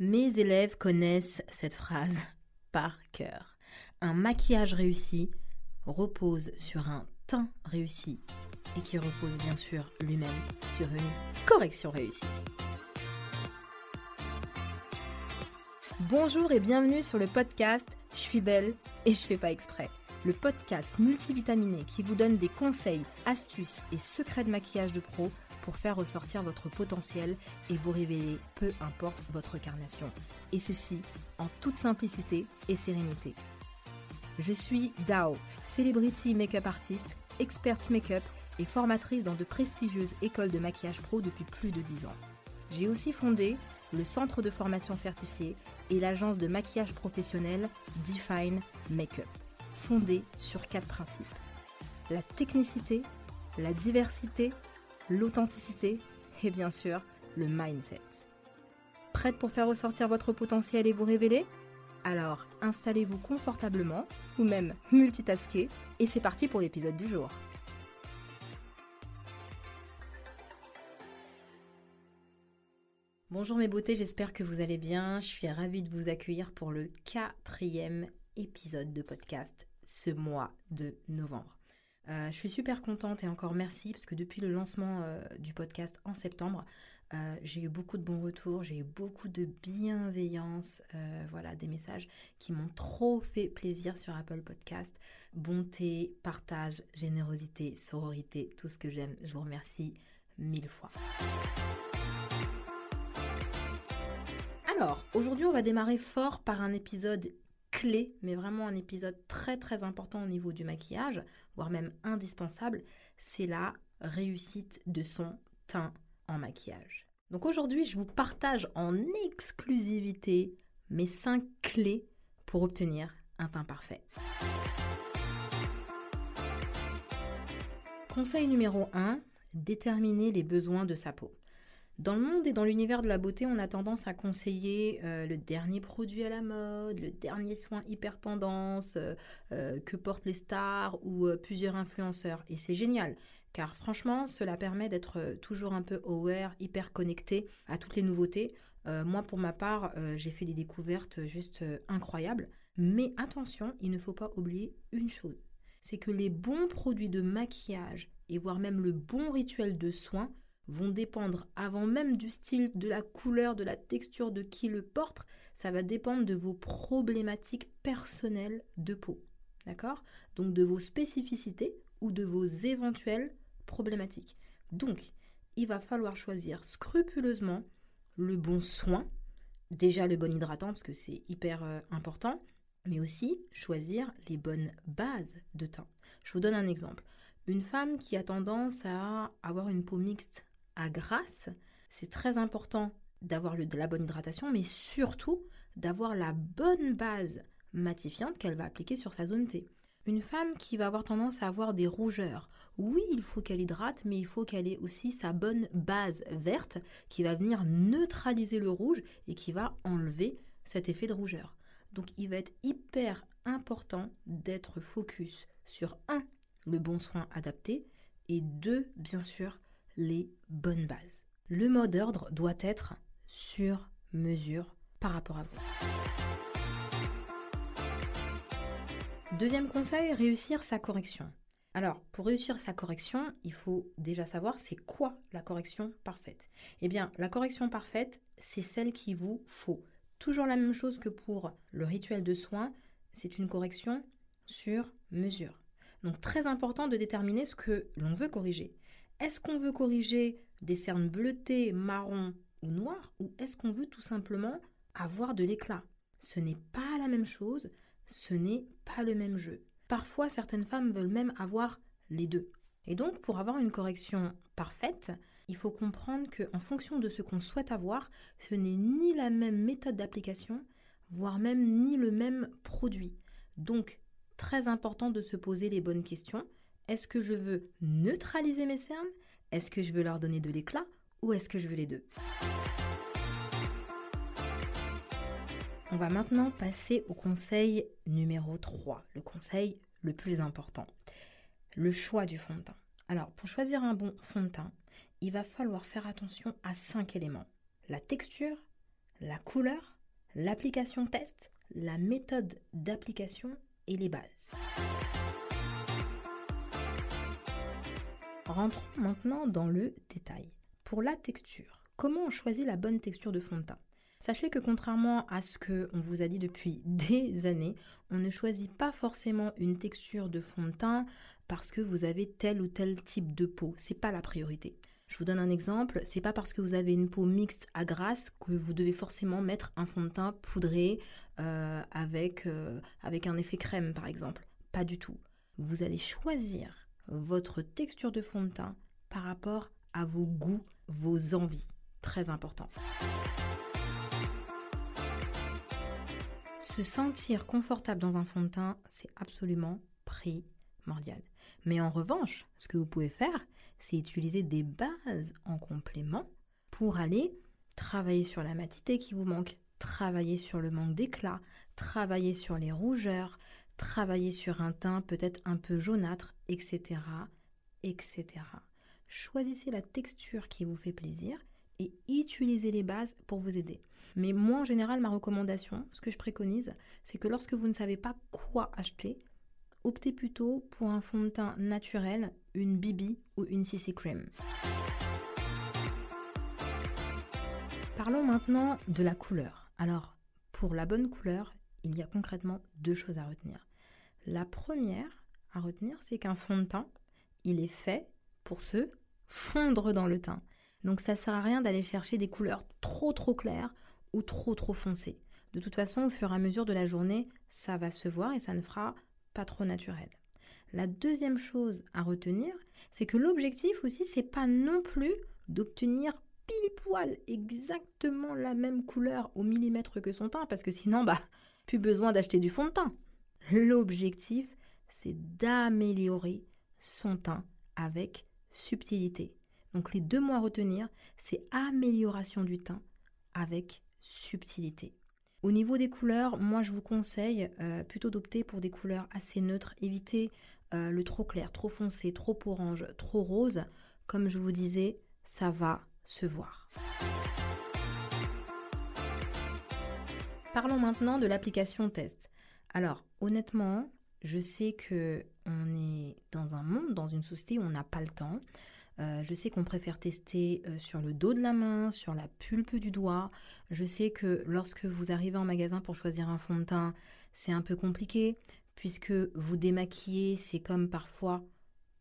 Mes élèves connaissent cette phrase par cœur. Un maquillage réussi repose sur un teint réussi et qui repose bien sûr lui-même sur une correction réussie. Bonjour et bienvenue sur le podcast Je suis belle et je fais pas exprès. Le podcast multivitaminé qui vous donne des conseils, astuces et secrets de maquillage de pro pour faire ressortir votre potentiel et vous révéler peu importe votre carnation. Et ceci en toute simplicité et sérénité. Je suis Dao, celebrity make-up artist, experte make-up et formatrice dans de prestigieuses écoles de maquillage pro depuis plus de 10 ans. J'ai aussi fondé le centre de formation certifié et l'agence de maquillage professionnel Define Makeup, fondée sur quatre principes. La technicité, la diversité, l'authenticité et bien sûr le mindset. Prête pour faire ressortir votre potentiel et vous révéler? Alors installez-vous confortablement ou même multitasker et c'est parti pour l'épisode du jour. Bonjour mes beautés, j'espère que vous allez bien. Je suis ravie de vous accueillir pour le quatrième épisode de podcast ce mois de novembre. Euh, je suis super contente et encore merci parce que depuis le lancement euh, du podcast en septembre, euh, j'ai eu beaucoup de bons retours, j'ai eu beaucoup de bienveillance, voilà, des messages qui m'ont trop fait plaisir sur Apple Podcast. Bonté, partage, générosité, sororité, tout ce que j'aime. Je vous remercie mille fois. Alors, aujourd'hui, on va démarrer fort par un épisode clé, mais vraiment un épisode très très important au niveau du maquillage, voire même indispensable, c'est la réussite de son teint en maquillage. Donc aujourd'hui, je vous partage en exclusivité mes 5 clés pour obtenir un teint parfait. Conseil numéro 1, déterminer les besoins de sa peau. Dans le monde et dans l'univers de la beauté, on a tendance à conseiller euh, le dernier produit à la mode, le dernier soin hyper tendance euh, euh, que portent les stars ou plusieurs influenceurs. Et c'est génial, car franchement, cela permet d'être toujours un peu aware, hyper connecté à toutes les nouveautés. moi, pour ma part, j'ai fait des découvertes juste incroyables. Mais attention, il ne faut pas oublier une chose, c'est que les bons produits de maquillage et voire même le bon rituel de soin vont dépendre avant même du style, de la couleur, de la texture de qui le porte. Ça va dépendre de vos problématiques personnelles de peau. D'accord? Donc de vos spécificités ou de vos éventuelles problématiques. Donc, il va falloir choisir scrupuleusement le bon soin, déjà le bon hydratant parce que c'est hyper euh, important, mais aussi choisir les bonnes bases de teint. Je vous donne un exemple. Une femme qui a tendance à avoir une peau mixte à grasse, c'est très important d'avoir de la bonne hydratation, mais surtout d'avoir la bonne base matifiante qu'elle va appliquer sur sa zone T. Une femme qui va avoir tendance à avoir des rougeurs, oui, il faut qu'elle hydrate, mais il faut qu'elle ait aussi sa bonne base verte qui va venir neutraliser le rouge et qui va enlever cet effet de rougeur. Donc il va être hyper important d'être focus sur un, le bon soin adapté, et deux, bien sûr, les bonnes bases. Le mot d'ordre doit être sur mesure par rapport à vous. Deuxième conseil, réussir sa correction. Alors, pour réussir sa correction, il faut déjà savoir c'est quoi la correction parfaite. Eh bien, la correction parfaite, c'est celle qu'il vous faut. Toujours la même chose que pour le rituel de soins, c'est une correction sur mesure. Donc, très important de déterminer ce que l'on veut corriger. Est-ce qu'on veut corriger des cernes bleutées, marron ou noires ou est-ce qu'on veut tout simplement avoir de l'éclat? Ce n'est pas la même chose, ce n'est pas le même jeu. Parfois, certaines femmes veulent même avoir les deux. Et donc, pour avoir une correction parfaite, il faut comprendre qu'en fonction de ce qu'on souhaite avoir, ce n'est ni la même méthode d'application, voire même ni le même produit. Donc, très important de se poser les bonnes questions. Est-ce que je veux neutraliser mes cernes? Est-ce que je veux leur donner de l'éclat? Ou est-ce que je veux les deux? On va maintenant passer au conseil numéro 3, le conseil le plus important. Le choix du fond de teint. Alors, pour choisir un bon fond de teint, il va falloir faire attention à cinq éléments. La texture, la couleur, l'application test, la méthode d'application et les bases. Rentrons maintenant dans le détail. Pour la texture, comment on choisit la bonne texture de fond de teint? Sachez que contrairement à ce qu'on vous a dit depuis des années, on ne choisit pas forcément une texture de fond de teint parce que vous avez tel ou tel type de peau. C'est pas la priorité. Je vous donne un exemple, c'est pas parce que vous avez une peau mixte à grasse que vous devez forcément mettre un fond de teint poudré euh, avec, euh, avec un effet crème par exemple. Pas du tout. Vous allez choisir votre texture de fond de teint par rapport à vos goûts, vos envies. Très important. Se sentir confortable dans un fond de teint, c'est absolument primordial. Mais en revanche, ce que vous pouvez faire, c'est utiliser des bases en complément pour aller travailler sur la matité qui vous manque, travailler sur le manque d'éclat, travailler sur les rougeurs, travailler sur un teint peut-être un peu jaunâtre, etc., etc. Choisissez la texture qui vous fait plaisir et utilisez les bases pour vous aider. Mais moi, en général, ma recommandation, ce que je préconise, c'est que lorsque vous ne savez pas quoi acheter, optez plutôt pour un fond de teint naturel, une BB ou une CC Cream. Parlons maintenant de la couleur. Alors, pour la bonne couleur, il y a concrètement deux choses à retenir. La première à retenir, c'est qu'un fond de teint, il est fait pour se fondre dans le teint. Donc ça sert à rien d'aller chercher des couleurs trop trop claires ou trop trop foncées. De toute façon, au fur et à mesure de la journée, ça va se voir et ça ne fera pas trop naturel. La deuxième chose à retenir, c'est que l'objectif aussi, c'est pas non plus d'obtenir pile poil exactement la même couleur au millimètre que son teint, parce que sinon, bah, plus besoin d'acheter du fond de teint. L'objectif, c'est d'améliorer son teint avec subtilité. Donc les deux mots à retenir, c'est amélioration du teint avec subtilité. Au niveau des couleurs, moi je vous conseille euh, plutôt d'opter pour des couleurs assez neutres. Évitez euh, le trop clair, trop foncé, trop orange, trop rose. Comme je vous disais, ça va se voir. Parlons maintenant de l'application test. Alors, honnêtement, je sais que on est dans un monde, dans une société où on n'a pas le temps. Euh, je sais qu'on préfère tester euh, sur le dos de la main, sur la pulpe du doigt. Je sais que lorsque vous arrivez en magasin pour choisir un fond de teint, c'est un peu compliqué, puisque vous démaquiller, c'est comme parfois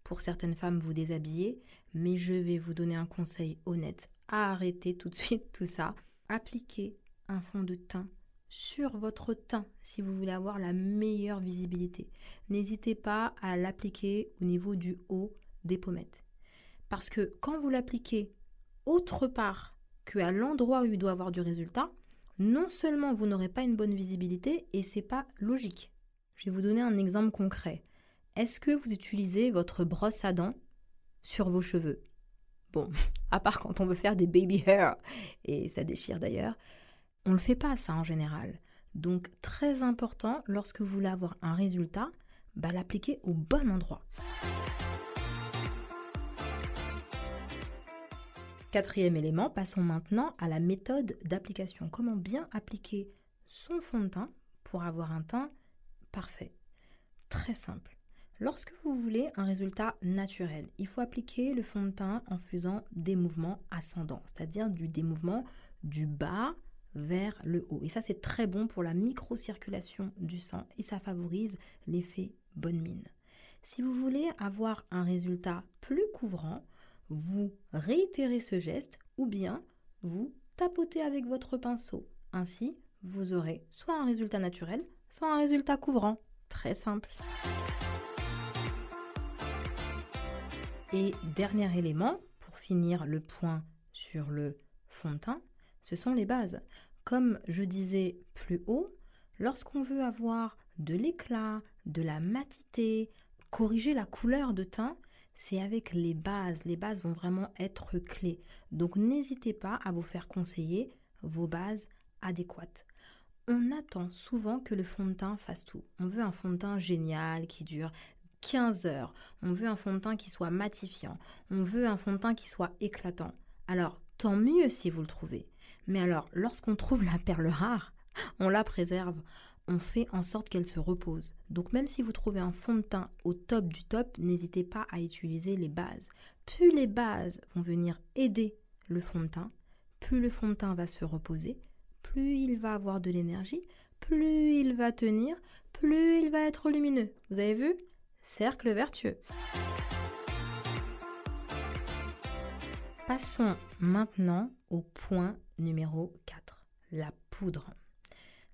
pour certaines femmes vous déshabiller. Mais je vais vous donner un conseil honnête. Arrêtez tout de suite tout ça. Appliquez un fond de teint sur votre teint si vous voulez avoir la meilleure visibilité. N'hésitez pas à l'appliquer au niveau du haut des pommettes. Parce que quand vous l'appliquez autre part qu'à l'endroit où il doit avoir du résultat, non seulement vous n'aurez pas une bonne visibilité et c'est pas logique. Je vais vous donner un exemple concret. Est-ce que vous utilisez votre brosse à dents sur vos cheveux? Bon, à part quand on veut faire des baby hair, et ça déchire d'ailleurs, on ne le fait pas ça en général. Donc très important, lorsque vous voulez avoir un résultat, bah, l'appliquer au bon endroit. Quatrième élément, passons maintenant à la méthode d'application. Comment bien appliquer son fond de teint pour avoir un teint parfait? Très simple. Lorsque vous voulez un résultat naturel, il faut appliquer le fond de teint en faisant des mouvements ascendants, c'est-à-dire du, des du bas vers le haut. Et ça, c'est très bon pour la microcirculation du sang et ça favorise l'effet bonne mine. Si vous voulez avoir un résultat plus couvrant, vous réitérez ce geste ou bien vous tapotez avec votre pinceau. Ainsi, vous aurez soit un résultat naturel, soit un résultat couvrant. Très simple. Et dernier élément, pour finir le point sur le fond de teint, ce sont les bases. Comme je disais plus haut, lorsqu'on veut avoir de l'éclat, de la matité, corriger la couleur de teint, c'est avec les bases. Les bases vont vraiment être clés. Donc n'hésitez pas à vous faire conseiller vos bases adéquates. On attend souvent que le fond de teint fasse tout. On veut un fond de teint génial qui dure 15 heures. On veut un fond de teint qui soit matifiant. On veut un fond de teint qui soit éclatant. Alors, tant mieux si vous le trouvez. Mais alors, lorsqu'on trouve la perle rare, on la préserve. On fait en sorte qu'elle se repose. Donc même si vous trouvez un fond de teint au top du top, n'hésitez pas à utiliser les bases. Plus les bases vont venir aider le fond de teint, plus le fond de teint va se reposer, plus il va avoir de l'énergie, plus il va tenir, plus il va être lumineux. Vous avez vu? Cercle vertueux. Passons maintenant au point numéro 4, la poudre.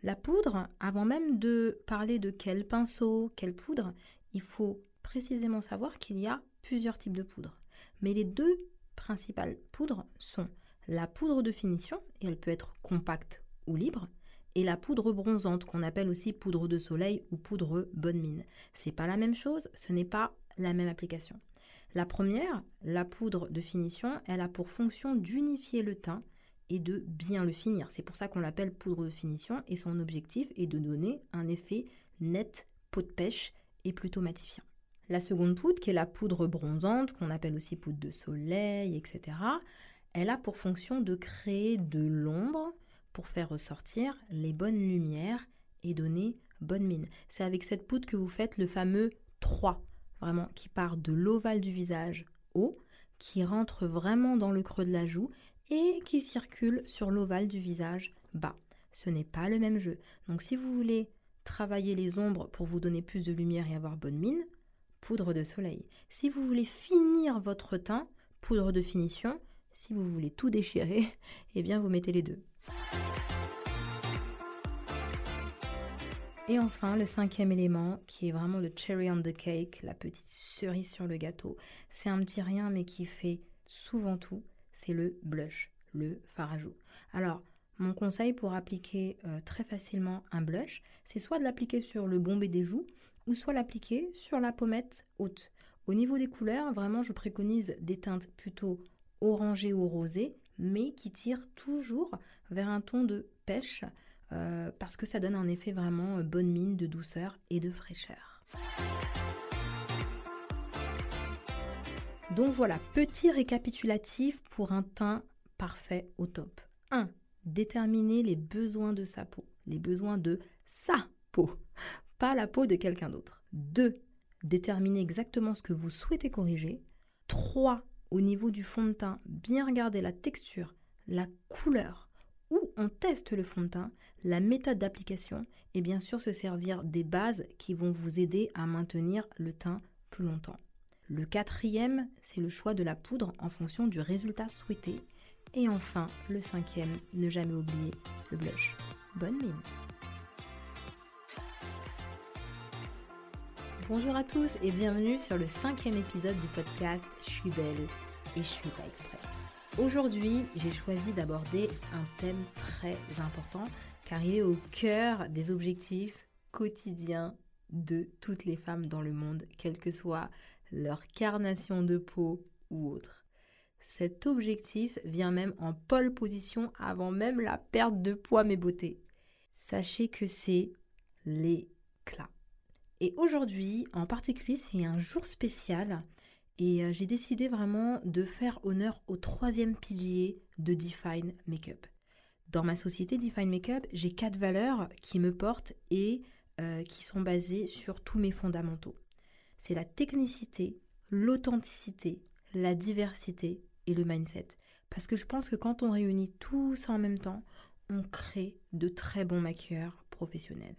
La poudre, avant même de parler de quel pinceau, quelle poudre, il faut précisément savoir qu'il y a plusieurs types de poudre. Mais les deux principales poudres sont la poudre de finition, et elle peut être compacte ou libre, et la poudre bronzante qu'on appelle aussi poudre de soleil ou poudre bonne mine. C'est pas la même chose, ce n'est pas la même application. La première, la poudre de finition, elle a pour fonction d'unifier le teint et de bien le finir. C'est pour ça qu'on l'appelle poudre de finition et son objectif est de donner un effet net, peau de pêche et plutôt matifiant. La seconde poudre, qui est la poudre bronzante, qu'on appelle aussi poudre de soleil, etc., elle a pour fonction de créer de l'ombre pour faire ressortir les bonnes lumières et donner bonne mine. C'est avec cette poudre que vous faites le fameux 3, vraiment, qui part de l'ovale du visage haut, qui rentre vraiment dans le creux de la joue et qui circule sur l'ovale du visage bas. Ce n'est pas le même jeu. Donc si vous voulez travailler les ombres pour vous donner plus de lumière et avoir bonne mine, poudre de soleil. Si vous voulez finir votre teint, poudre de finition. Si vous voulez tout déchirer, eh bien vous mettez les deux. Et enfin, le cinquième élément, qui est vraiment le cherry on the cake, la petite cerise sur le gâteau. C'est un petit rien, mais qui fait souvent tout. C'est le blush, le fard à. Alors, mon conseil pour appliquer euh, très facilement un blush, c'est soit de l'appliquer sur le bombé des joues, ou soit l'appliquer sur la pommette haute. Au niveau des couleurs, vraiment, je préconise des teintes plutôt orangées ou rosées, mais qui tirent toujours vers un ton de pêche euh, parce que ça donne un effet vraiment euh, bonne mine de douceur et de fraîcheur. Donc voilà, petit récapitulatif pour un teint parfait au top. 1. Déterminer les besoins de sa peau, les besoins de sa peau, pas la peau de quelqu'un d'autre. 2. Déterminer exactement ce que vous souhaitez corriger. 3. Au niveau du fond de teint, bien regarder la texture, la couleur, où on teste le fond de teint, la méthode d'application et bien sûr se servir des bases qui vont vous aider à maintenir le teint plus longtemps. Le quatrième, c'est le choix de la poudre en fonction du résultat souhaité. Et enfin, le cinquième, ne jamais oublier le blush. Bonne mine Bonjour à tous et bienvenue sur le cinquième épisode du podcast Je suis belle et je suis pas exprès. Aujourd'hui, j'ai choisi d'aborder un thème très important car il est au cœur des objectifs quotidiens de toutes les femmes dans le monde, quelle que soit leur carnation de peau ou autre. Cet objectif vient même en pole position avant même la perte de poids mes beautés. Sachez que c'est l'éclat. Et aujourd'hui, en particulier, c'est un jour spécial et euh, j'ai décidé vraiment de faire honneur au troisième pilier de Define Makeup. Dans ma société Define Makeup, j'ai quatre valeurs qui me portent et euh, qui sont basées sur tous mes fondamentaux. C'est la technicité, l'authenticité, la diversité et le mindset. Parce que je pense que quand on réunit tout ça en même temps, on crée de très bons maquilleurs professionnels.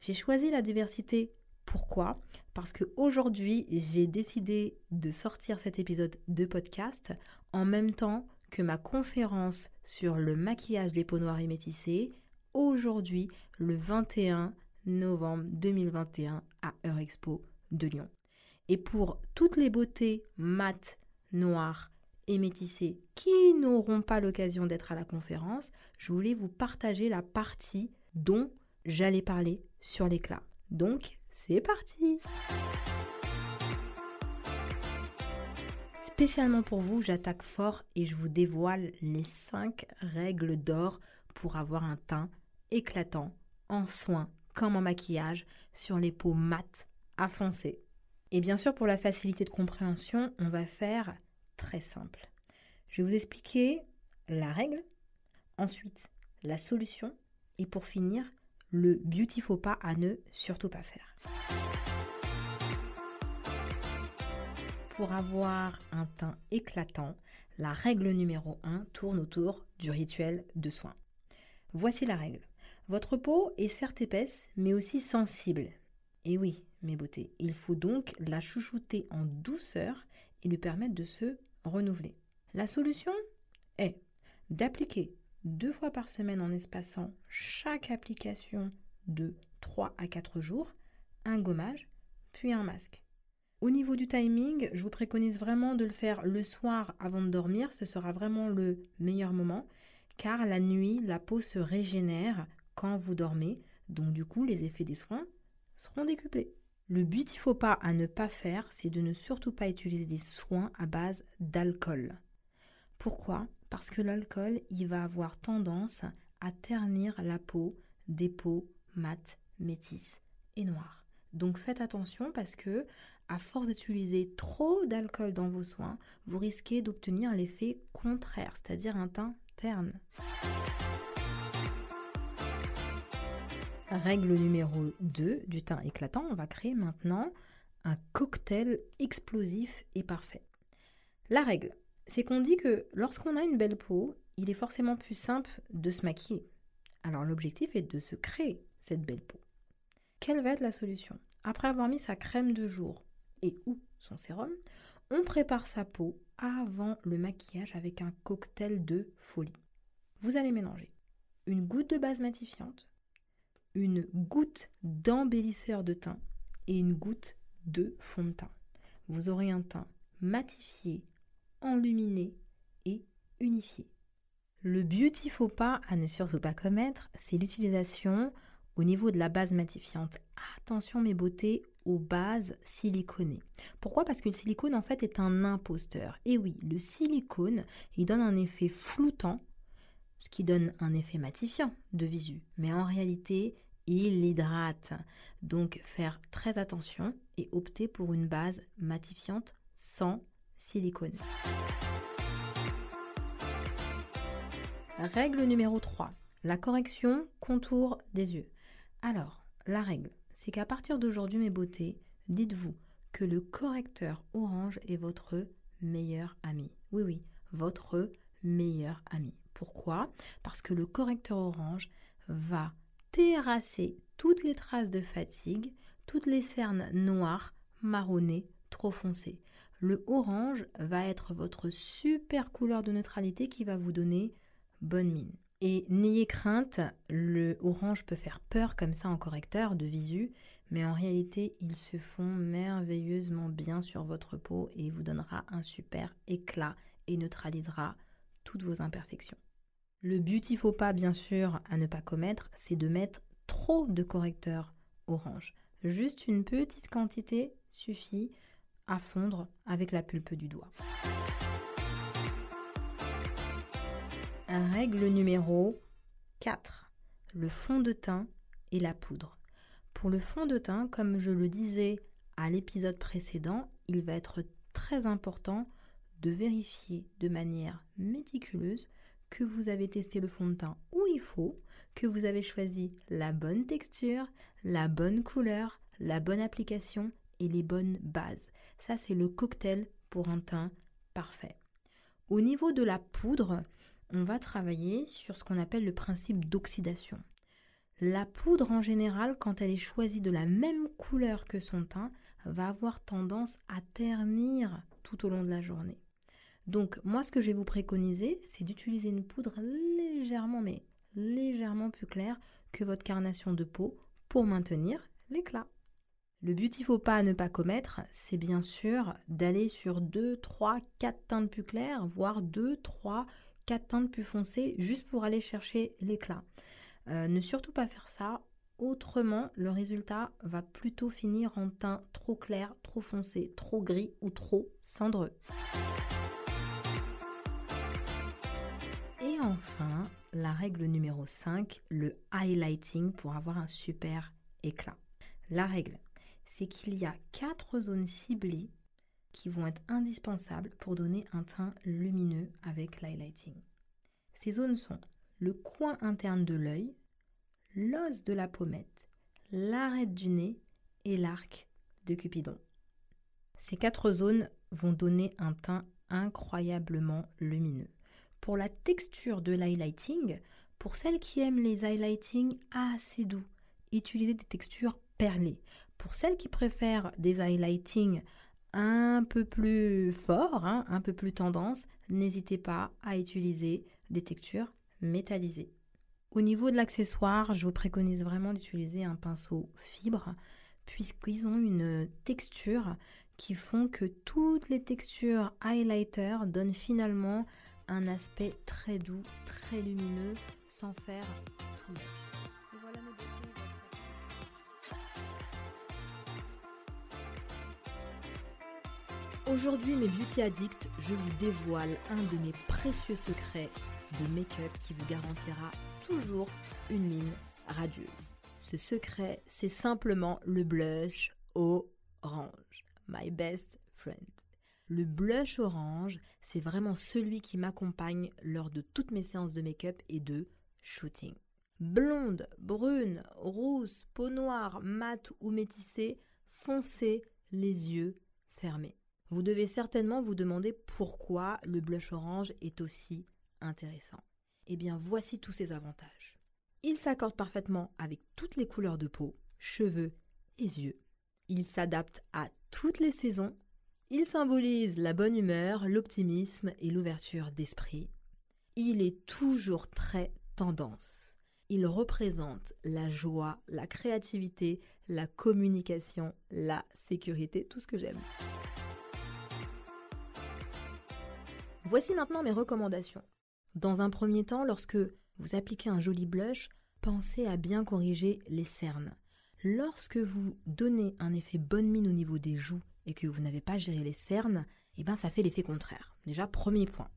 J'ai choisi la diversité pourquoi? Parce qu'aujourd'hui, j'ai décidé de sortir cet épisode de podcast en même temps que ma conférence sur le maquillage des peaux noires et métissées, aujourd'hui, le 21 novembre 2021 à Eurexpo de Lyon. Et pour toutes les beautés mates, noires et métissées qui n'auront pas l'occasion d'être à la conférence, je voulais vous partager la partie dont j'allais parler sur l'éclat. Donc, c'est parti Spécialement pour vous, j'attaque fort et je vous dévoile les 5 règles d'or pour avoir un teint éclatant, en soins comme en maquillage, sur les peaux mates à foncer. Et bien sûr, pour la facilité de compréhension, on va faire très simple. Je vais vous expliquer la règle. Ensuite, la solution. Et pour finir, le beauty faux pas à ne surtout pas faire. Pour avoir un teint éclatant, la règle numéro 1 tourne autour du rituel de soin. Voici la règle. Votre peau est certes épaisse, mais aussi sensible. Et oui, mes beautés, il faut donc la chouchouter en douceur et lui permettre de se renouveler. La solution est d'appliquer deux fois par semaine en espaçant chaque application de 3 à 4 jours un gommage, puis un masque. Au niveau du timing, je vous préconise vraiment de le faire le soir avant de dormir, ce sera vraiment le meilleur moment, car la nuit, la peau se régénère quand vous dormez, donc du coup les effets des soins seront décuplés. Le but il faut pas à ne pas faire, c'est de ne surtout pas utiliser des soins à base d'alcool. Pourquoi? Parce que l'alcool, il va avoir tendance à ternir la peau des peaux mates, métisses et noires. Donc faites attention parce que à force d'utiliser trop d'alcool dans vos soins, vous risquez d'obtenir l'effet contraire, c'est-à-dire un teint terne. Règle numéro 2 du teint éclatant, on va créer maintenant un cocktail explosif et parfait. La règle, c'est qu'on dit que lorsqu'on a une belle peau, il est forcément plus simple de se maquiller. Alors l'objectif est de se créer cette belle peau. Quelle va être la solution? Après avoir mis sa crème de jour et ou son sérum, on prépare sa peau avant le maquillage avec un cocktail de folie. Vous allez mélanger une goutte de base matifiante, une goutte d'embellisseur de teint et une goutte de fond de teint. Vous aurez un teint matifié, enluminé et unifié. Le beauty pas à ne surtout pas commettre, c'est l'utilisation au niveau de la base matifiante. Attention mes beautés aux bases siliconées. Pourquoi? Parce que le silicone en fait est un imposteur. Et oui, le silicone, il donne un effet floutant, ce qui donne un effet matifiant de visu. Mais en réalité, il hydrate. Donc faire très attention et opter pour une base matifiante sans silicone. Règle numéro 3. La correction contour des yeux. Alors, la règle, c'est qu'à partir d'aujourd'hui, mes beautés, dites-vous que le correcteur orange est votre meilleur ami. Oui, oui, votre meilleur ami. Pourquoi? Parce que le correcteur orange va terrasser toutes les traces de fatigue, toutes les cernes noires, marronnées, trop foncées. Le orange va être votre super couleur de neutralité qui va vous donner bonne mine. Et n'ayez crainte, le orange peut faire peur comme ça en correcteur de visu, mais en réalité, ils se font merveilleusement bien sur votre peau et vous donnera un super éclat et neutralisera toutes vos imperfections. Le beauty faux pas, bien sûr, à ne pas commettre, c'est de mettre trop de correcteur orange. Juste une petite quantité suffit à fondre avec la pulpe du doigt. Règle numéro 4. Le fond de teint et la poudre. Pour le fond de teint, comme je le disais à l'épisode précédent, il va être très important de vérifier de manière méticuleuse que vous avez testé le fond de teint où il faut, que vous avez choisi la bonne texture, la bonne couleur, la bonne application et les bonnes bases. Ça, c'est le cocktail pour un teint parfait. Au niveau de la poudre, on va travailler sur ce qu'on appelle le principe d'oxydation. La poudre en général, quand elle est choisie de la même couleur que son teint, va avoir tendance à ternir tout au long de la journée. Donc moi ce que je vais vous préconiser, c'est d'utiliser une poudre légèrement mais légèrement plus claire que votre carnation de peau pour maintenir l'éclat. Le but il faut pas à ne pas commettre, c'est bien sûr d'aller sur 2, 3, 4 teintes plus claires, voire 2, 3, 4 teintes plus foncées, juste pour aller chercher l'éclat. Euh, ne surtout pas faire ça, autrement le résultat va plutôt finir en teint trop clair, trop foncé, trop gris ou trop cendreux. Enfin, la règle numéro 5, le highlighting pour avoir un super éclat. La règle, c'est qu'il y a quatre zones ciblées qui vont être indispensables pour donner un teint lumineux avec l'highlighting. Ces zones sont le coin interne de l'œil, l'os de la pommette, l'arête du nez et l'arc de Cupidon. Ces quatre zones vont donner un teint incroyablement lumineux. Pour la texture de l'highlighting, pour celles qui aiment les highlighting assez doux, utilisez des textures perlées. Pour celles qui préfèrent des highlighting un peu plus forts, hein, un peu plus tendance, n'hésitez pas à utiliser des textures métallisées. Au niveau de l'accessoire, je vous préconise vraiment d'utiliser un pinceau fibre puisqu'ils ont une texture qui font que toutes les textures highlighter donnent finalement un aspect très doux, très lumineux, sans faire tout moche. Aujourd'hui, mes beauty addicts, je vous dévoile un de mes précieux secrets de make-up qui vous garantira toujours une mine radieuse. Ce secret, c'est simplement le blush orange. My best friend. Le blush orange, c'est vraiment celui qui m'accompagne lors de toutes mes séances de make-up et de shooting. Blonde, brune, rousse, peau noire, mate ou métissée, foncez les yeux fermés. Vous devez certainement vous demander pourquoi le blush orange est aussi intéressant. Eh bien, voici tous ses avantages. Il s'accorde parfaitement avec toutes les couleurs de peau, cheveux et yeux. Il s'adapte à toutes les saisons. Il symbolise la bonne humeur, l'optimisme et l'ouverture d'esprit. Il est toujours très tendance. Il représente la joie, la créativité, la communication, la sécurité, tout ce que j'aime. Voici maintenant mes recommandations. Dans un premier temps, lorsque vous appliquez un joli blush, pensez à bien corriger les cernes. Lorsque vous donnez un effet bonne mine au niveau des joues et que vous n'avez pas géré les cernes, eh ben ça fait l'effet contraire. Déjà, premier point.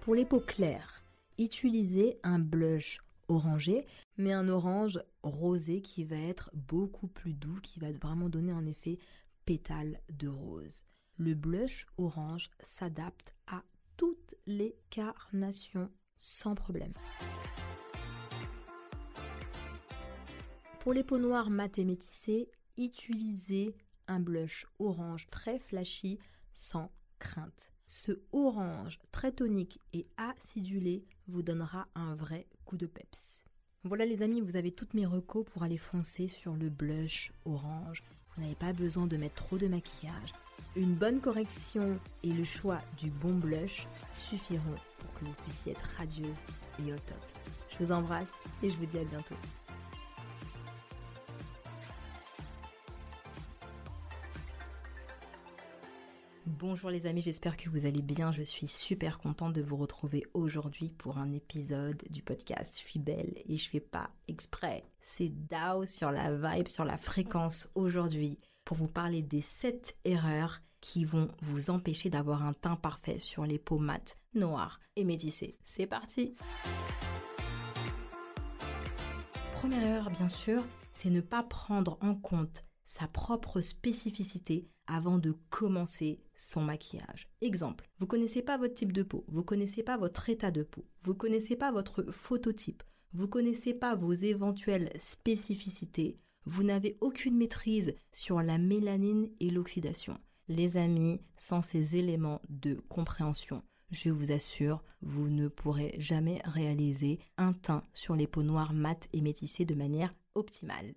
Pour les peaux claires, utilisez un blush orangé, mais un orange rosé qui va être beaucoup plus doux, qui va vraiment donner un effet pétale de rose. Le blush orange s'adapte à toutes les carnations sans problème. Pour les peaux noires mat et métissées, utilisez un blush orange très flashy sans crainte. Ce orange très tonique et acidulé vous donnera un vrai coup de peps. Voilà les amis, vous avez toutes mes recos pour aller foncer sur le blush orange. Vous n'avez pas besoin de mettre trop de maquillage. Une bonne correction et le choix du bon blush suffiront pour que vous puissiez être radieuse et au top. Je vous embrasse et je vous dis à bientôt. Bonjour les amis, j'espère que vous allez bien. Je suis super contente de vous retrouver aujourd'hui pour un épisode du podcast. Je suis belle et je fais pas exprès. C'est Dao sur la vibe, sur la fréquence aujourd'hui pour vous parler des 7 erreurs qui vont vous empêcher d'avoir un teint parfait sur les peaux mates, noires et métissées. C'est parti Première erreur bien sûr, c'est ne pas prendre en compte sa propre spécificité avant de commencer son maquillage. Exemple, vous connaissez pas votre type de peau, vous connaissez pas votre état de peau, vous connaissez pas votre phototype, vous connaissez pas vos éventuelles spécificités, vous n'avez aucune maîtrise sur la mélanine et l'oxydation. Les amis, sans ces éléments de compréhension, je vous assure, vous ne pourrez jamais réaliser un teint sur les peaux noires mates et métissées de manière optimale.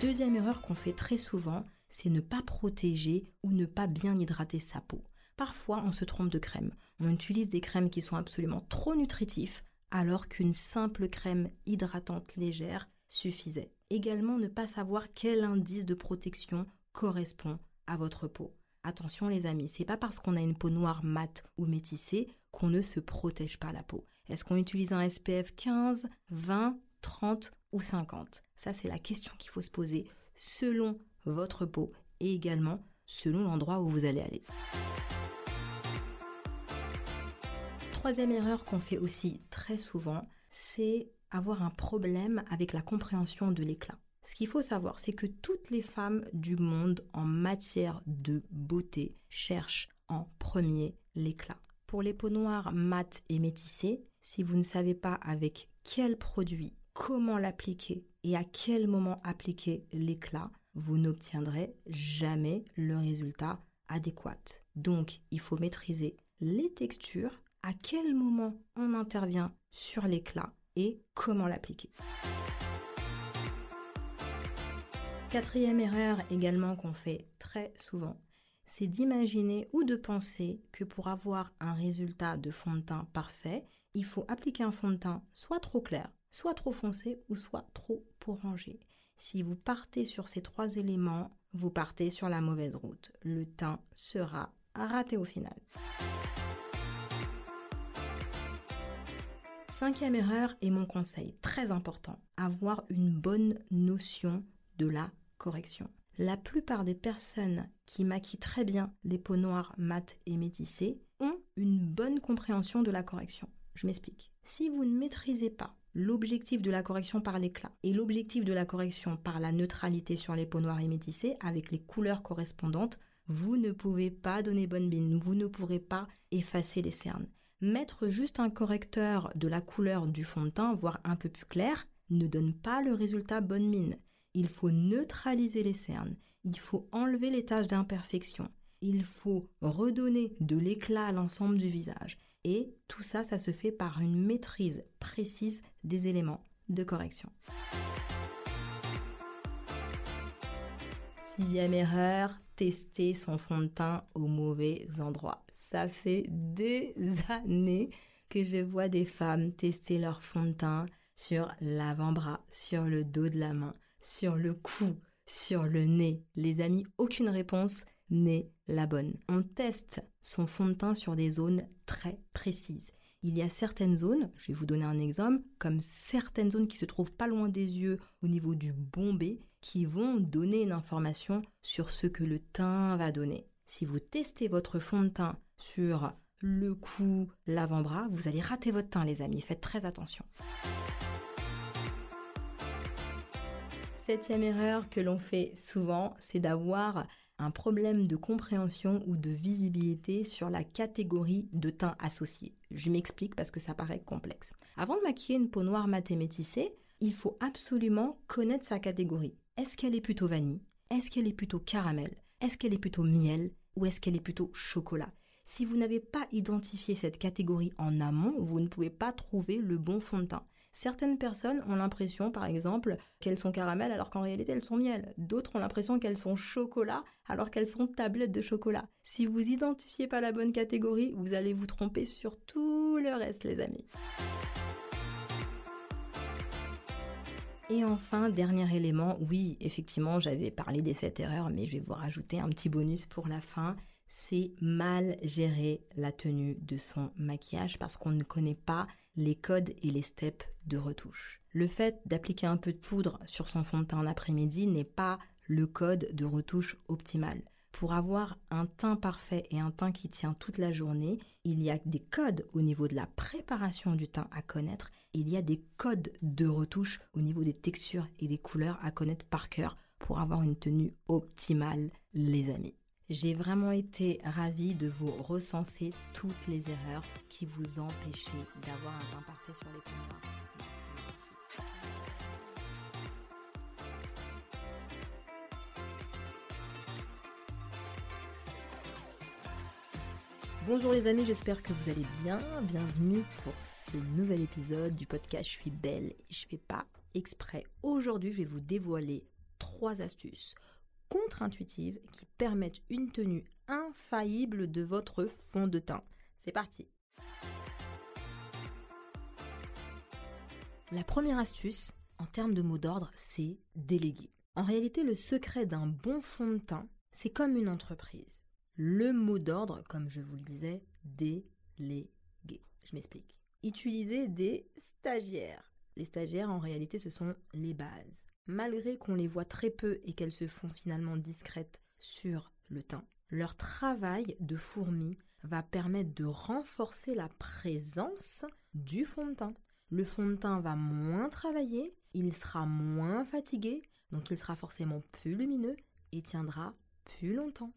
Deuxième erreur qu'on fait très souvent, c'est ne pas protéger ou ne pas bien hydrater sa peau. Parfois, on se trompe de crème. On utilise des crèmes qui sont absolument trop nutritifs, alors qu'une simple crème hydratante légère suffisait. Également, ne pas savoir quel indice de protection correspond à votre peau. Attention les amis, c'est pas parce qu'on a une peau noire mate ou métissée qu'on ne se protège pas la peau. Est-ce qu'on utilise un SPF 15, 20, 30 ou 50 Ça, c'est la question qu'il faut se poser selon votre peau et également selon l'endroit où vous allez aller. Troisième erreur qu'on fait aussi très souvent, c'est avoir un problème avec la compréhension de l'éclat. Ce qu'il faut savoir, c'est que toutes les femmes du monde en matière de beauté cherchent en premier l'éclat. Pour les peaux noires mates et métissées, si vous ne savez pas avec quel produit, comment l'appliquer et à quel moment appliquer l'éclat, vous n'obtiendrez jamais le résultat adéquat. Donc, il faut maîtriser les textures, à quel moment on intervient sur l'éclat et comment l'appliquer. Quatrième erreur également qu'on fait très souvent, c'est d'imaginer ou de penser que pour avoir un résultat de fond de teint parfait, il faut appliquer un fond de teint soit trop clair, soit trop foncé ou soit trop orangé. Si vous partez sur ces trois éléments, vous partez sur la mauvaise route. Le teint sera raté au final. Cinquième erreur et mon conseil très important, avoir une bonne notion de la correction. La plupart des personnes qui maquillent très bien les peaux noires, mates et métissées ont une bonne compréhension de la correction. Je m'explique. Si vous ne maîtrisez pas l'objectif de la correction par l'éclat et l'objectif de la correction par la neutralité sur les peaux noires et métissées avec les couleurs correspondantes, vous ne pouvez pas donner bonne mine, vous ne pourrez pas effacer les cernes. Mettre juste un correcteur de la couleur du fond de teint, voire un peu plus clair, ne donne pas le résultat bonne mine. Il faut neutraliser les cernes, il faut enlever les taches d'imperfection, il faut redonner de l'éclat à l'ensemble du visage. Et tout ça, ça se fait par une maîtrise précise des éléments de correction. Sixième erreur, tester son fond de teint au mauvais endroit. Ça fait des années que je vois des femmes tester leur fond de teint sur l'avant-bras, sur le dos de la main, sur le cou, sur le nez. Les amis, aucune réponse n'est la bonne. On teste son fond de teint sur des zones très précises. Il y a certaines zones, je vais vous donner un exemple, comme certaines zones qui se trouvent pas loin des yeux au niveau du bombé, qui vont donner une information sur ce que le teint va donner. Si vous testez votre fond de teint sur le cou, l'avant-bras, vous allez rater votre teint les amis, faites très attention. Septième erreur que l'on fait souvent, c'est d'avoir un problème de compréhension ou de visibilité sur la catégorie de teint associé. Je m'explique parce que ça paraît complexe. Avant de maquiller une peau noire mat et métissée, il faut absolument connaître sa catégorie. Est-ce qu'elle est plutôt vanille? Est-ce qu'elle est plutôt caramel? Est-ce qu'elle est plutôt miel? Ou est-ce qu'elle est plutôt chocolat? Si vous n'avez pas identifié cette catégorie en amont, vous ne pouvez pas trouver le bon fond de teint. Certaines personnes ont l'impression, par exemple, qu'elles sont caramel alors qu'en réalité elles sont miel. D'autres ont l'impression qu'elles sont chocolat alors qu'elles sont tablettes de chocolat. Si vous identifiez pas la bonne catégorie, vous allez vous tromper sur tout le reste, les amis. Et enfin, dernier élément, oui, effectivement, j'avais parlé des 7 erreurs, mais je vais vous rajouter un petit bonus pour la fin c'est mal gérer la tenue de son maquillage parce qu'on ne connaît pas les codes et les steps de retouche. Le fait d'appliquer un peu de poudre sur son fond de teint en après-midi n'est pas le code de retouche optimal. Pour avoir un teint parfait et un teint qui tient toute la journée, il y a des codes au niveau de la préparation du teint à connaître. il y a des codes de retouche au niveau des textures et des couleurs à connaître par cœur pour avoir une tenue optimale, les amis. J'ai vraiment été ravie de vous recenser toutes les erreurs qui vous empêchaient d'avoir un teint parfait sur les points Bonjour les amis, j'espère que vous allez bien. Bienvenue pour ce nouvel épisode du podcast Je suis belle et je fais pas exprès. Aujourd'hui, je vais vous dévoiler trois astuces contre-intuitives qui permettent une tenue infaillible de votre fond de teint. C'est parti La première astuce, en termes de mots d'ordre, c'est déléguer. En réalité, le secret d'un bon fond de teint, c'est comme une entreprise. Le mot d'ordre, comme je vous le disais, déléguer. Je m'explique. Utiliser des stagiaires. Les stagiaires, en réalité, ce sont les bases malgré qu'on les voit très peu et qu'elles se font finalement discrètes sur le teint, leur travail de fourmi va permettre de renforcer la présence du fond de teint. Le fond de teint va moins travailler, il sera moins fatigué Donc il sera forcément plus lumineux et tiendra plus longtemps.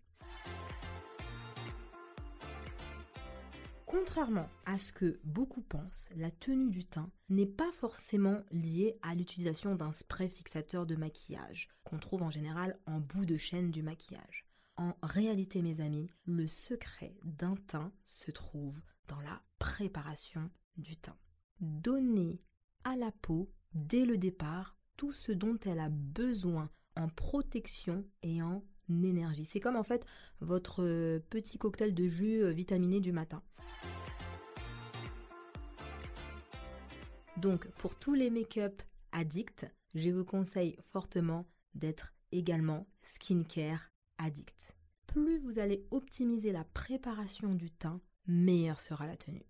Contrairement à ce que beaucoup pensent, la tenue du teint n'est pas forcément liée à l'utilisation d'un spray fixateur de maquillage qu'on trouve en général en bout de chaîne du maquillage. En réalité, mes amis, le secret d'un teint se trouve dans la préparation du teint. Donnez à la peau, dès le départ, tout ce dont elle a besoin en protection et en énergie. C'est comme en fait votre euh, petit cocktail de jus euh, vitaminé du matin. Donc pour tous les make-up addicts, je vous conseille fortement d'être également skincare addict. Plus vous allez optimiser la préparation du teint, meilleure sera la tenue.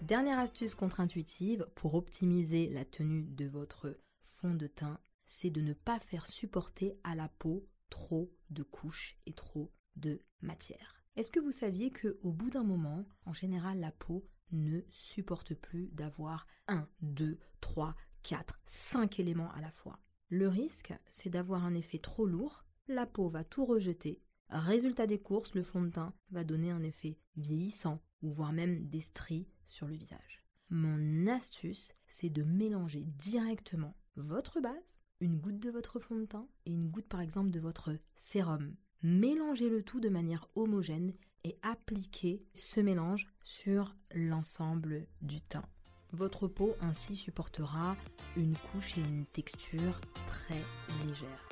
Dernière astuce contre-intuitive pour optimiser la tenue de votre fond de teint, c'est de ne pas faire supporter à la peau trop de couches et trop de matière. Est-ce que vous saviez que au bout d'un moment, en général, la peau ne supporte plus d'avoir 1, 2, 3, 4, 5 éléments à la fois? Le risque, c'est d'avoir un effet trop lourd, la peau va tout rejeter. Résultat des courses, le fond de teint va donner un effet vieillissant ou voire même des stries sur le visage. Mon astuce, c'est de mélanger directement votre base, une goutte de votre fond de teint et une goutte par exemple de votre sérum. Mélangez le tout de manière homogène et appliquez ce mélange sur l'ensemble du teint. Votre peau ainsi supportera une couche et une texture très légère.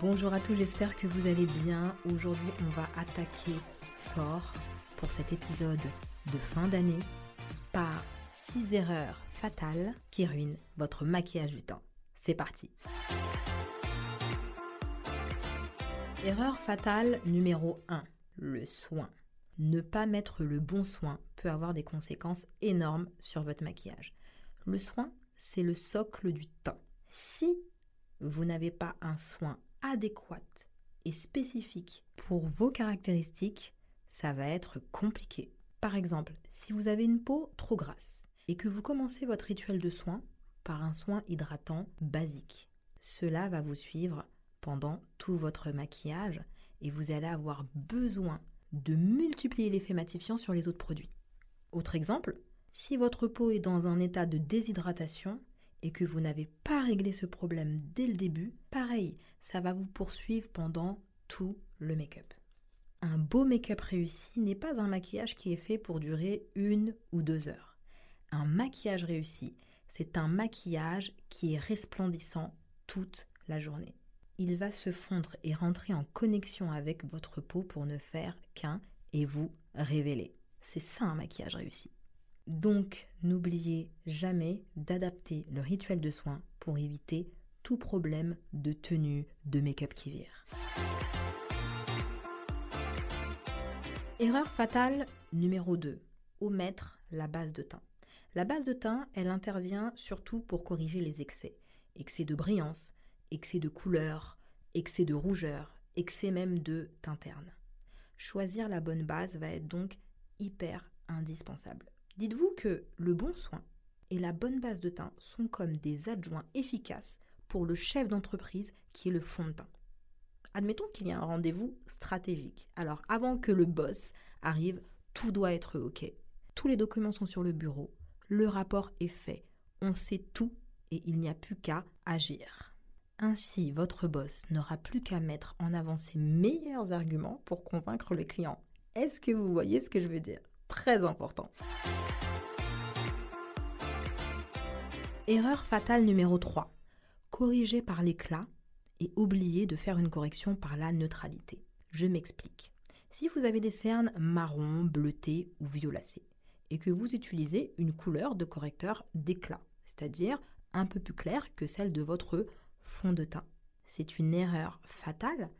Bonjour à tous, j'espère que vous allez bien. Aujourd'hui, on va attaquer fort pour cet épisode de fin d'année par 6 erreurs fatales qui ruinent votre maquillage du temps. C'est parti. Erreur fatale numéro 1, le soin. Ne pas mettre le bon soin peut avoir des conséquences énormes sur votre maquillage. Le soin, c'est le socle du teint. Si vous n'avez pas un soin adéquate et spécifique pour vos caractéristiques, ça va être compliqué. Par exemple, si vous avez une peau trop grasse et que vous commencez votre rituel de soin par un soin hydratant basique, cela va vous suivre pendant tout votre maquillage et vous allez avoir besoin de multiplier l'effet matifiant sur les autres produits. Autre exemple, si votre peau est dans un état de déshydratation, et que vous n'avez pas réglé ce problème dès le début, pareil, ça va vous poursuivre pendant tout le make-up. Un beau make-up réussi n'est pas un maquillage qui est fait pour durer une ou deux heures. Un maquillage réussi, c'est un maquillage qui est resplendissant toute la journée. Il va se fondre et rentrer en connexion avec votre peau pour ne faire qu'un et vous révéler. C'est ça un maquillage réussi. Donc, n'oubliez jamais d'adapter le rituel de soin pour éviter tout problème de tenue de make-up qui vire. Erreur fatale numéro 2. Omettre la base de teint. La base de teint, elle intervient surtout pour corriger les excès. Excès de brillance, excès de couleur, excès de rougeur, excès même de teint terne. Choisir la bonne base va être donc hyper indispensable. Dites-vous que le bon soin et la bonne base de teint sont comme des adjoints efficaces pour le chef d'entreprise qui est le fond de teint. Admettons qu'il y a un rendez-vous stratégique. Alors avant que le boss arrive, tout doit être OK. Tous les documents sont sur le bureau, le rapport est fait, on sait tout et il n'y a plus qu'à agir. Ainsi, votre boss n'aura plus qu'à mettre en avant ses meilleurs arguments pour convaincre le client. Est-ce que vous voyez ce que je veux dire? Très important. Erreur fatale numéro 3. Corriger par l'éclat et oublier de faire une correction par la neutralité. Je m'explique. Si vous avez des cernes marron, bleuté ou violacées et que vous utilisez une couleur de correcteur d'éclat, c'est-à-dire un peu plus claire que celle de votre fond de teint, c'est une erreur fatale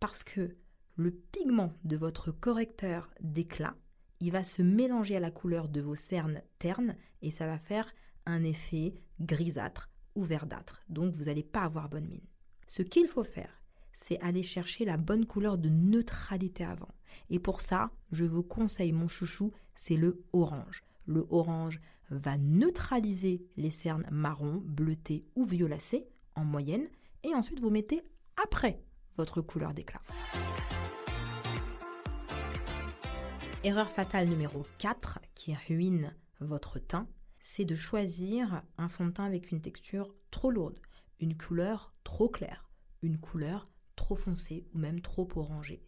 parce que le pigment de votre correcteur d'éclat, il va se mélanger à la couleur de vos cernes ternes et ça va faire un effet grisâtre ou verdâtre. Donc vous n'allez pas avoir bonne mine. Ce qu'il faut faire, c'est aller chercher la bonne couleur de neutralité avant. Et pour ça, je vous conseille mon chouchou, c'est le orange. Le orange va neutraliser les cernes marron, bleuté ou violacées en moyenne et ensuite vous mettez après votre couleur d'éclat. Erreur fatale numéro 4 qui ruine votre teint, c'est de choisir un fond de teint avec une texture trop lourde, une couleur trop claire, une couleur trop foncée ou même trop orangée.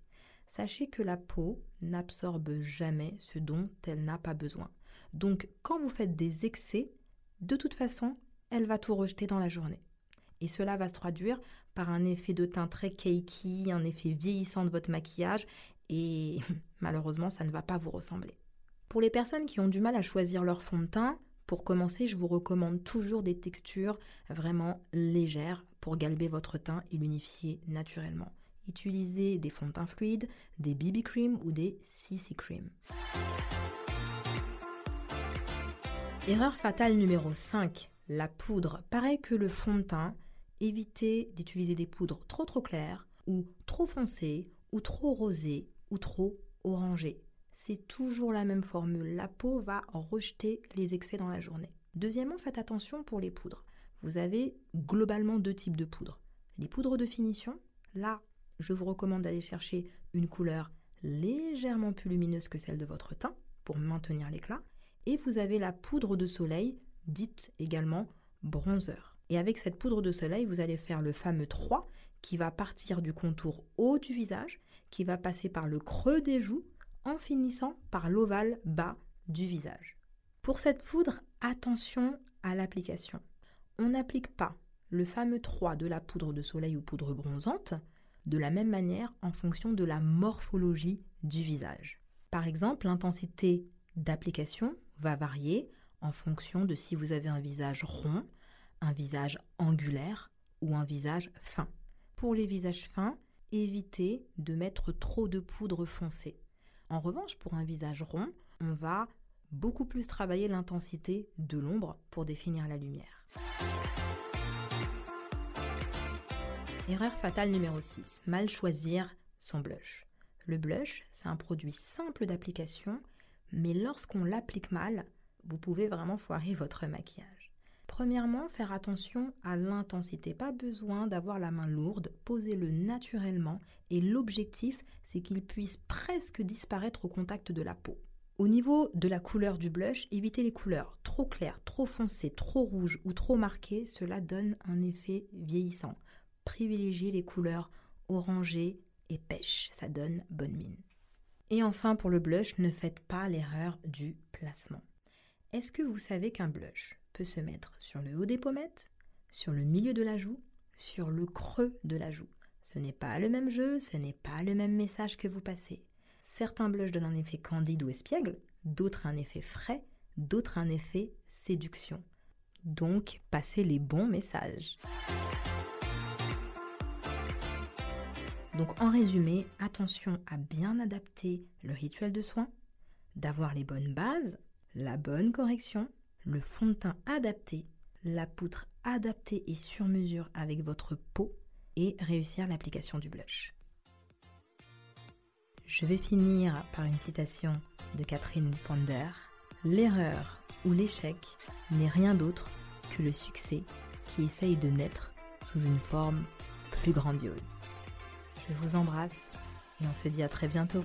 Sachez que la peau n'absorbe jamais ce dont elle n'a pas besoin. Donc quand vous faites des excès, de toute façon, elle va tout rejeter dans la journée. Et cela va se traduire par un effet de teint très cakey, un effet vieillissant de votre maquillage et malheureusement, ça ne va pas vous ressembler. Pour les personnes qui ont du mal à choisir leur fond de teint, pour commencer, je vous recommande toujours des textures vraiment légères pour galber votre teint et l'unifier naturellement. Utilisez des fonds de teint fluides, des BB cream ou des CC cream. Erreur fatale numéro 5, la poudre. Pareil que le fond de teint, évitez d'utiliser des poudres trop trop claires ou trop foncées ou trop rosées ou trop orangé. C'est toujours la même formule. La peau va rejeter les excès dans la journée. Deuxièmement, faites attention pour les poudres. Vous avez globalement deux types de poudres. Les poudres de finition, là, je vous recommande d'aller chercher une couleur légèrement plus lumineuse que celle de votre teint pour maintenir l'éclat. Et vous avez la poudre de soleil, dite également bronzer. Et avec cette poudre de soleil, vous allez faire le fameux 3 qui va partir du contour haut du visage qui va passer par le creux des joues en finissant par l'ovale bas du visage. Pour cette poudre, attention à l'application. On n'applique pas le fameux 3 de la poudre de soleil ou poudre bronzante de la même manière en fonction de la morphologie du visage. Par exemple, l'intensité d'application va varier en fonction de si vous avez un visage rond, un visage angulaire ou un visage fin. Pour les visages fins, éviter de mettre trop de poudre foncée. En revanche, pour un visage rond, on va beaucoup plus travailler l'intensité de l'ombre pour définir la lumière. Erreur fatale numéro 6. Mal choisir son blush. Le blush, c'est un produit simple d'application, mais lorsqu'on l'applique mal, vous pouvez vraiment foirer votre maquillage. Premièrement, faire attention à l'intensité. Pas besoin d'avoir la main lourde, posez-le naturellement et l'objectif, c'est qu'il puisse presque disparaître au contact de la peau. Au niveau de la couleur du blush, évitez les couleurs trop claires, trop foncées, trop rouges ou trop marquées, cela donne un effet vieillissant. Privilégiez les couleurs orangées et pêche, ça donne bonne mine. Et enfin pour le blush, ne faites pas l'erreur du placement. Est-ce que vous savez qu'un blush se mettre sur le haut des pommettes, sur le milieu de la joue, sur le creux de la joue. Ce n'est pas le même jeu, ce n'est pas le même message que vous passez. Certains blushs donnent un effet candide ou espiègle, d'autres un effet frais, d'autres un effet séduction. Donc, passez les bons messages. Donc en résumé, attention à bien adapter le rituel de soin, d'avoir les bonnes bases, la bonne correction, le fond de teint adapté, la poutre adaptée et sur mesure avec votre peau et réussir l'application du blush. Je vais finir par une citation de Catherine Ponder. L'erreur ou l'échec n'est rien d'autre que le succès qui essaye de naître sous une forme plus grandiose. Je vous embrasse et on se dit à très bientôt.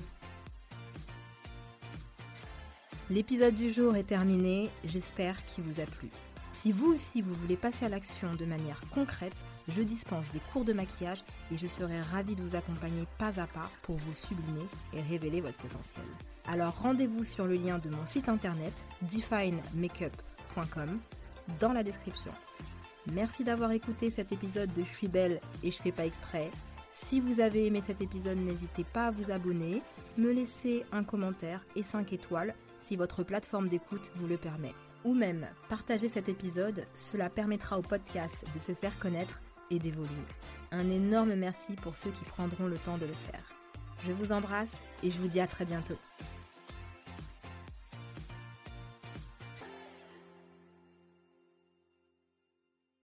L'épisode du jour est terminé, j'espère qu'il vous a plu. Si vous aussi vous voulez passer à l'action de manière concrète, je dispense des cours de maquillage et je serai ravie de vous accompagner pas à pas pour vous sublimer et révéler votre potentiel. Alors rendez-vous sur le lien de mon site internet definemakeup.com dans la description. Merci d'avoir écouté cet épisode de Je suis belle et je fais pas exprès. Si vous avez aimé cet épisode, n'hésitez pas à vous abonner, me laisser un commentaire et 5 étoiles si votre plateforme d'écoute vous le permet. Ou même partager cet épisode, cela permettra au podcast de se faire connaître et d'évoluer. Un énorme merci pour ceux qui prendront le temps de le faire. Je vous embrasse et je vous dis à très bientôt.